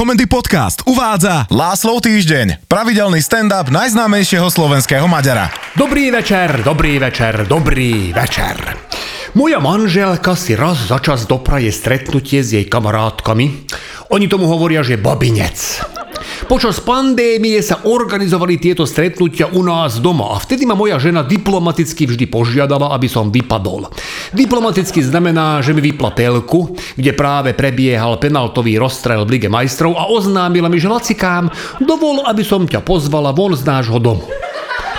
Komendy Podcast uvádza Láslov týždeň, pravidelný stand-up najznámejšieho slovenského Maďara. Dobrý večer, dobrý večer, dobrý večer. Moja manželka si raz za čas dopraje stretnutie s jej kamarátkami. Oni tomu hovoria, že babinec. Počas pandémie sa organizovali tieto stretnutia u nás doma a vtedy ma moja žena diplomaticky vždy požiadala, aby som vypadol. Diplomaticky znamená, že mi vypla telku, kde práve prebiehal penaltový rozstrel v Lige majstrov a oznámila mi, že lacikám, dovol, aby som ťa pozvala von z nášho domu.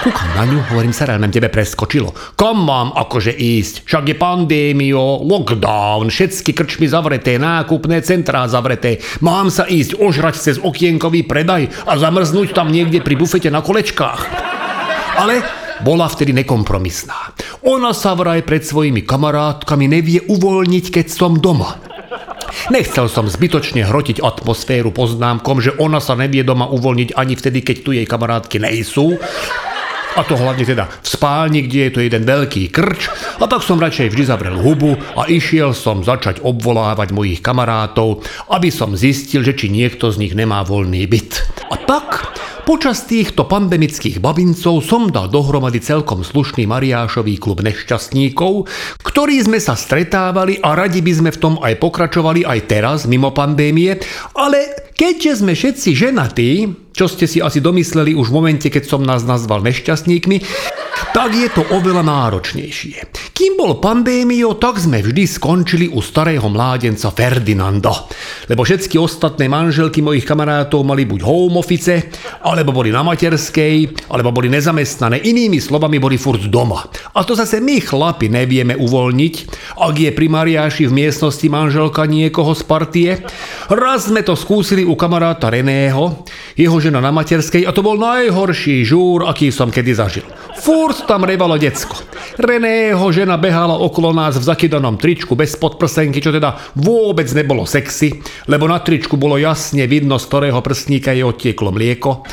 Kúkam na ňu, hovorím sa, nám tebe preskočilo. Kam mám akože ísť? Však je pandémio, lockdown, všetky krčmy zavreté, nákupné centrá zavreté. Mám sa ísť ožrať cez okienkový predaj a zamrznúť tam niekde pri bufete na kolečkách. Ale bola vtedy nekompromisná. Ona sa vraj pred svojimi kamarátkami nevie uvoľniť, keď som doma. Nechcel som zbytočne hrotiť atmosféru poznámkom, že ona sa nevie doma uvoľniť ani vtedy, keď tu jej kamarátky nejsú, a to hlavne teda v spálni, kde je to jeden veľký krč. A tak som radšej vždy zavrel hubu a išiel som začať obvolávať mojich kamarátov, aby som zistil, že či niekto z nich nemá voľný byt. A tak Počas týchto pandemických babincov som dal dohromady celkom slušný Mariášový klub nešťastníkov, ktorí sme sa stretávali a radi by sme v tom aj pokračovali aj teraz, mimo pandémie, ale keďže sme všetci ženatí, čo ste si asi domysleli už v momente, keď som nás nazval nešťastníkmi, tak je to oveľa náročnejšie. Kým bol pandémio, tak sme vždy skončili u starého mládenca Ferdinanda. Lebo všetky ostatné manželky mojich kamarátov mali buď home office, alebo boli na materskej, alebo boli nezamestnané. Inými slovami boli furt doma. A to zase my chlapi nevieme uvoľniť, ak je pri Mariáši v miestnosti manželka niekoho z partie. Raz sme to skúsili u kamaráta Reného, jeho žena na materskej a to bol najhorší žúr, aký som kedy zažil. Furt tam revalo decko. Reného žena behala okolo nás v zakydanom tričku bez podprsenky, čo teda vôbec nebolo sexy, lebo na tričku bolo jasne vidno, z ktorého prstníka je odtieklo mlieko.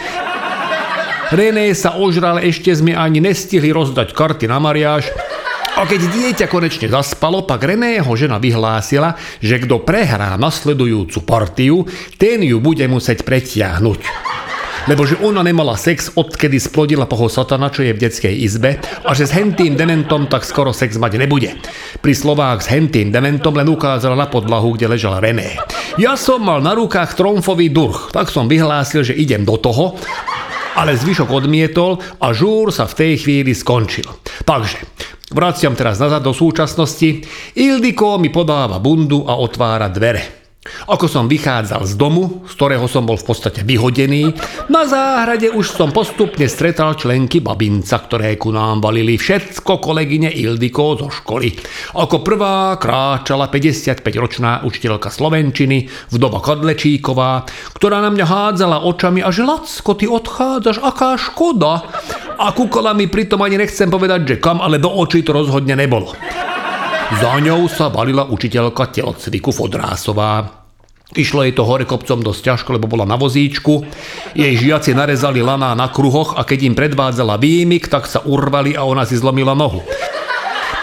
René sa ožral, ešte sme ani nestihli rozdať karty na mariáž, a keď dieťa konečne zaspalo, pak Reného žena vyhlásila, že kto prehrá nasledujúcu partiu, ten ju bude musieť pretiahnuť lebo že ona nemala sex, odkedy splodila poho satana, čo je v detskej izbe a že s hentým dementom tak skoro sex mať nebude. Pri slovách s hentým dementom len ukázala na podlahu, kde ležal René. Ja som mal na rukách tromfový durch, tak som vyhlásil, že idem do toho, ale zvyšok odmietol a žúr sa v tej chvíli skončil. Takže, vraciam teraz nazad do súčasnosti. Ildiko mi podáva bundu a otvára dvere. Ako som vychádzal z domu, z ktorého som bol v podstate vyhodený, na záhrade už som postupne stretal členky babinca, ktoré ku nám valili všetko kolegyne Ildiko zo školy. Ako prvá kráčala 55-ročná učiteľka Slovenčiny, vdova Kadlečíková, ktorá na mňa hádzala očami a že Lacko, ty odchádzaš, aká škoda. A kúkala mi pritom ani nechcem povedať, že kam, ale do očí to rozhodne nebolo. Za ňou sa valila učiteľka telocviku Fodrásová. Išlo jej to hore kopcom dosť ťažko, lebo bola na vozíčku. Jej žiaci narezali laná na kruhoch a keď im predvádzala výmik, tak sa urvali a ona si zlomila nohu.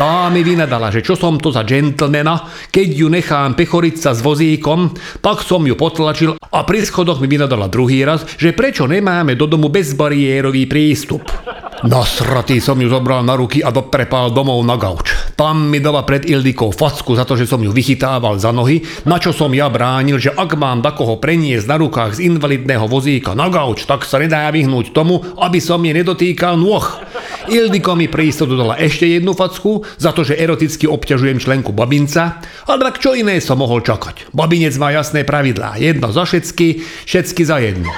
Tá mi vynadala, že čo som to za džentlmena, keď ju nechám pechoriť sa s vozíkom, tak som ju potlačil a pri schodoch mi vynadala druhý raz, že prečo nemáme do domu bezbariérový prístup. Nasratý som ju zobral na ruky a doprepal domov na gauč. Tam mi dala pred Ildikou facku za to, že som ju vychytával za nohy, na čo som ja bránil, že ak mám takoho preniesť na rukách z invalidného vozíka na gauč, tak sa nedá vyhnúť tomu, aby som jej nedotýkal nôh. Ildiko mi pre istotu dala ešte jednu facku za to, že eroticky obťažujem členku babinca, ale tak čo iné som mohol čakať. Babinec má jasné pravidlá. Jedno za všetky, všetky za jednu.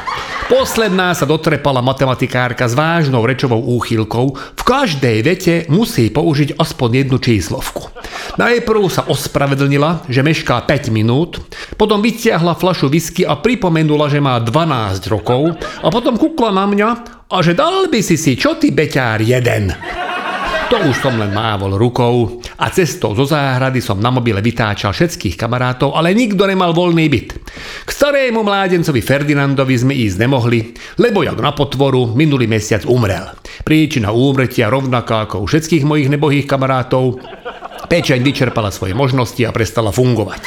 Posledná sa dotrepala matematikárka s vážnou rečovou úchylkou. V každej vete musí použiť aspoň jednu číslovku. Najprv sa ospravedlnila, že mešká 5 minút, potom vytiahla flašu whisky a pripomenula, že má 12 rokov a potom kukla na mňa a že dal by si si čo ty beťár jeden. To už som len mávol rukou a cestou zo záhrady som na mobile vytáčal všetkých kamarátov, ale nikto nemal voľný byt. K starému mládencovi Ferdinandovi sme ísť nemohli, lebo jak na potvoru minulý mesiac umrel. Príčina úmrtia rovnaká ako u všetkých mojich nebohých kamarátov. Pečeň vyčerpala svoje možnosti a prestala fungovať.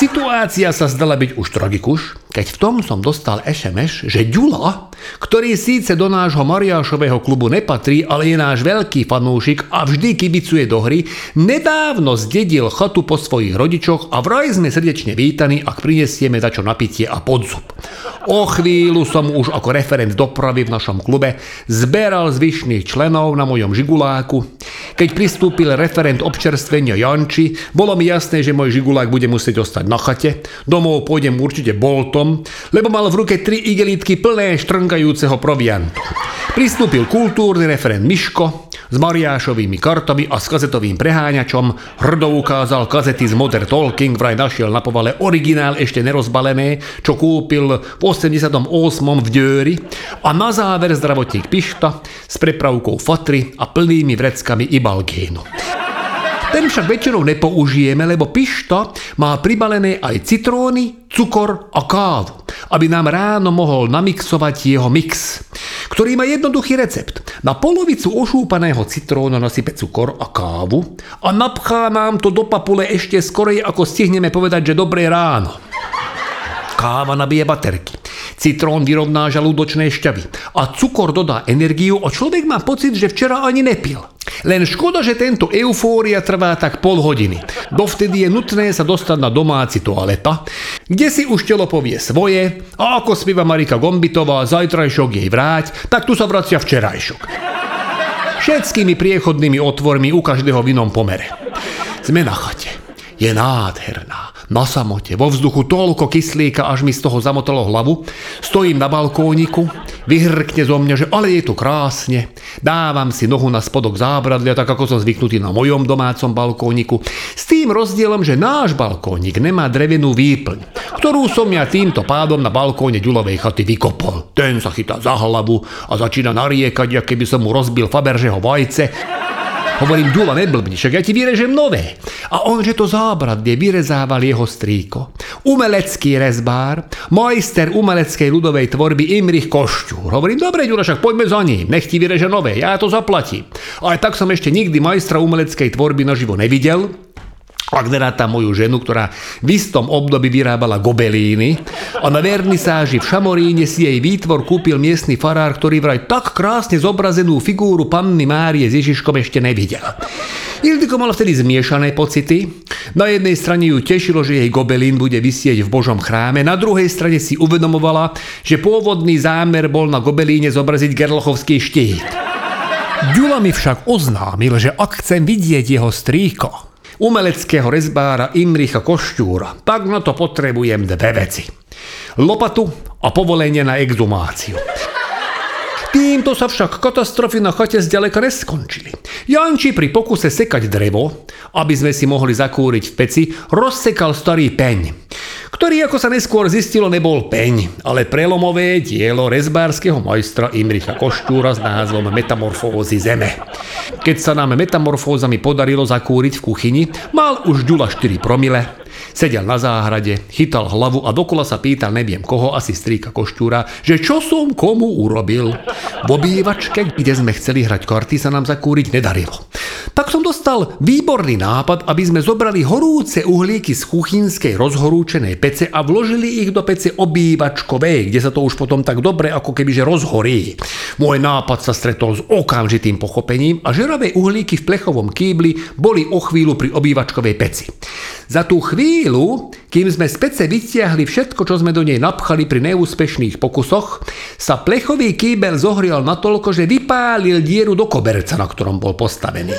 Situácia sa zdala byť už tragikuš, keď v tom som dostal SMS, že Ďula, ktorý síce do nášho Mariášového klubu nepatrí, ale je náš veľký fanúšik a vždy kibicuje do hry, nedávno zdedil chatu po svojich rodičoch a vraj sme srdečne vítaní, ak prinesieme dačo napitie a podzub. O chvíľu som už ako referent dopravy v našom klube zberal zvyšných členov na mojom žiguláku. Keď pristúpil referent občerstvenia Janči, bolo mi jasné, že môj žigulák bude musieť ostať na chate. Domov pôjdem určite boltom, lebo mal v ruke tri igelitky plné štrnkajúceho proviantu. Pristúpil kultúrny referent Miško s Mariášovými kartami a s kazetovým preháňačom, hrdo ukázal kazety z Modern Talking, vraj našiel na povale originál ešte nerozbalené, čo kúpil v 88. v Djöri a na záver zdravotník Pišta s prepravkou Fatry a plnými vreckami Ibalgénu. Ten však väčšinou nepoužijeme, lebo pišta má pribalené aj citróny, cukor a kávu, aby nám ráno mohol namixovať jeho mix, ktorý má jednoduchý recept. Na polovicu ošúpaného citrónu nasype cukor a kávu a napchá nám to do papule ešte skorej, ako stihneme povedať, že dobré ráno. Káva nabije baterky. Citrón vyrovná žalúdočné šťavy a cukor dodá energiu a človek má pocit, že včera ani nepil. Len škoda, že tento eufória trvá tak pol hodiny. Dovtedy je nutné sa dostať na domáci toaleta, kde si už telo povie svoje a ako spieva Marika Gombitová zajtrajšok jej vráť, tak tu sa vracia včerajšok. Všetkými priechodnými otvormi u každého v inom pomere. Sme na chate. Je nádherná na samote, vo vzduchu toľko kyslíka, až mi z toho zamotalo hlavu. Stojím na balkóniku, vyhrkne zo mňa, že ale je tu krásne. Dávam si nohu na spodok zábradlia, tak ako som zvyknutý na mojom domácom balkóniku. S tým rozdielom, že náš balkónik nemá drevenú výplň, ktorú som ja týmto pádom na balkóne Ďulovej chaty vykopol. Ten sa chytá za hlavu a začína nariekať, ako keby som mu rozbil Faberžeho vajce Hovorím, Ďula, neblbni, však ja ti vyrežem nové. A on, že to zábradlie vyrezával jeho strýko. Umelecký rezbár, majster umeleckej ľudovej tvorby Imrich Košťúr. Hovorím, dobre, Ďula, však poďme za ním, nech ti vyreže nové, ja to zaplatím. Ale tak som ešte nikdy majstra umeleckej tvorby naživo nevidel, ak neráta moju ženu, ktorá v istom období vyrábala gobelíny a na vernisáži v Šamoríne si jej výtvor kúpil miestny farár, ktorý vraj tak krásne zobrazenú figúru panny Márie s Ježiškom ešte nevidel. Ildiko mala vtedy zmiešané pocity. Na jednej strane ju tešilo, že jej gobelín bude vysieť v Božom chráme, na druhej strane si uvedomovala, že pôvodný zámer bol na gobelíne zobraziť gerlochovský štít. Ďula mi však oznámil, že ak chcem vidieť jeho strýko, umeleckého rezbára Imricha Košťúra, tak na to potrebujem dve veci. Lopatu a povolenie na exhumáciu. Týmto sa však katastrofy na chate zďaleka neskončili. Janči pri pokuse sekať drevo, aby sme si mohli zakúriť v peci, rozsekal starý peň, ktorý, ako sa neskôr zistilo, nebol peň, ale prelomové dielo rezbárskeho majstra Imricha Koštúra s názvom Metamorfózy zeme. Keď sa nám metamorfózami podarilo zakúriť v kuchyni, mal už Ďula 4 promile, Sedel na záhrade, chytal hlavu a dokola sa pýtal neviem koho, asi strýka Koštúra, že čo som komu urobil. V obývačke, kde sme chceli hrať karty, sa nám zakúriť nedarilo. Tak som dostal výborný nápad, aby sme zobrali horúce uhlíky z kuchynskej rozhorúčenej pece a vložili ich do pece obývačkovej, kde sa to už potom tak dobre ako kebyže rozhorí. Môj nápad sa stretol s okamžitým pochopením a žeravé uhlíky v plechovom kýbli boli o chvíľu pri obývačkovej peci. Za tú chvíľu, kým sme z pece vytiahli všetko, čo sme do nej napchali pri neúspešných pokusoch, sa plechový kýbel zohrial natoľko, že vypálil dieru do koberca, na ktorom bol postavený.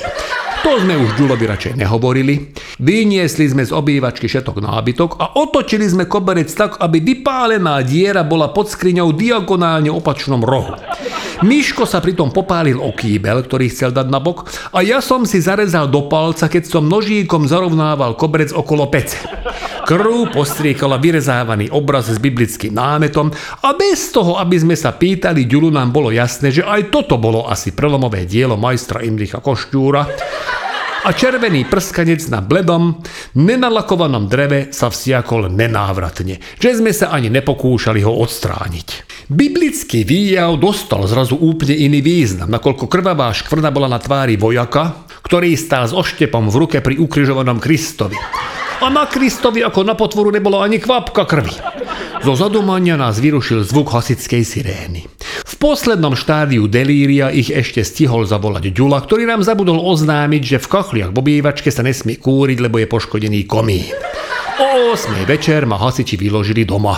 To sme už Ďulovi radšej nehovorili. Vyniesli sme z obývačky všetok nábytok a otočili sme koberec tak, aby vypálená diera bola pod skriňou diagonálne opačnom rohu. Miško sa pritom popálil o kýbel, ktorý chcel dať na bok a ja som si zarezal do palca, keď som nožíkom zarovnával koberec okolo pece. Krv postriekala vyrezávaný obraz s biblickým námetom a bez toho, aby sme sa pýtali Ďulu, nám bolo jasné, že aj toto bolo asi prelomové dielo majstra Imricha Košťúra a červený prskanec na bledom, nenalakovanom dreve sa vsiakol nenávratne, že sme sa ani nepokúšali ho odstrániť. Biblický výjav dostal zrazu úplne iný význam, nakoľko krvavá škvrna bola na tvári vojaka, ktorý stál s oštepom v ruke pri ukrižovanom Kristovi. A na Kristovi ako na potvoru nebola ani kvapka krvi. Zo zadomania nás vyrušil zvuk hasickej sirény. Poslednom štádiu delíria ich ešte stihol zavolať Ďula, ktorý nám zabudol oznámiť, že v kachliach v obývačke sa nesmie kúriť, lebo je poškodený komín. O 8 večer ma hasiči vyložili doma,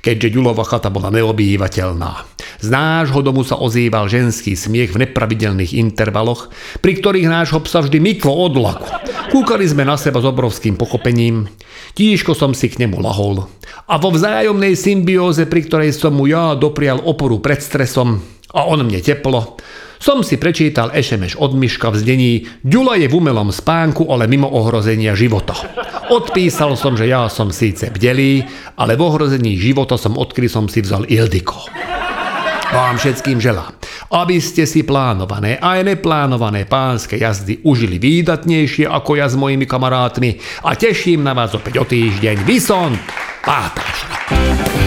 keďže Ďulova chata bola neobývateľná. Z nášho domu sa ozýval ženský smiech v nepravidelných intervaloch, pri ktorých nášho psa vždy myklo od laku. Kúkali sme na seba s obrovským pochopením, tížko som si k nemu lahol a vo vzájomnej symbióze, pri ktorej som mu ja doprial oporu pred stresom a on mne teplo, som si prečítal ešemeš od Myška v znení Ďula je v umelom spánku, ale mimo ohrozenia života. Odpísal som, že ja som síce bdelý, ale v ohrození života som odkry som si vzal Ildiko. Vám všetkým želám, aby ste si plánované aj neplánované pánske jazdy užili výdatnejšie ako ja s mojimi kamarátmi a teším na vás opäť o týždeň. Vyson, Pátaš.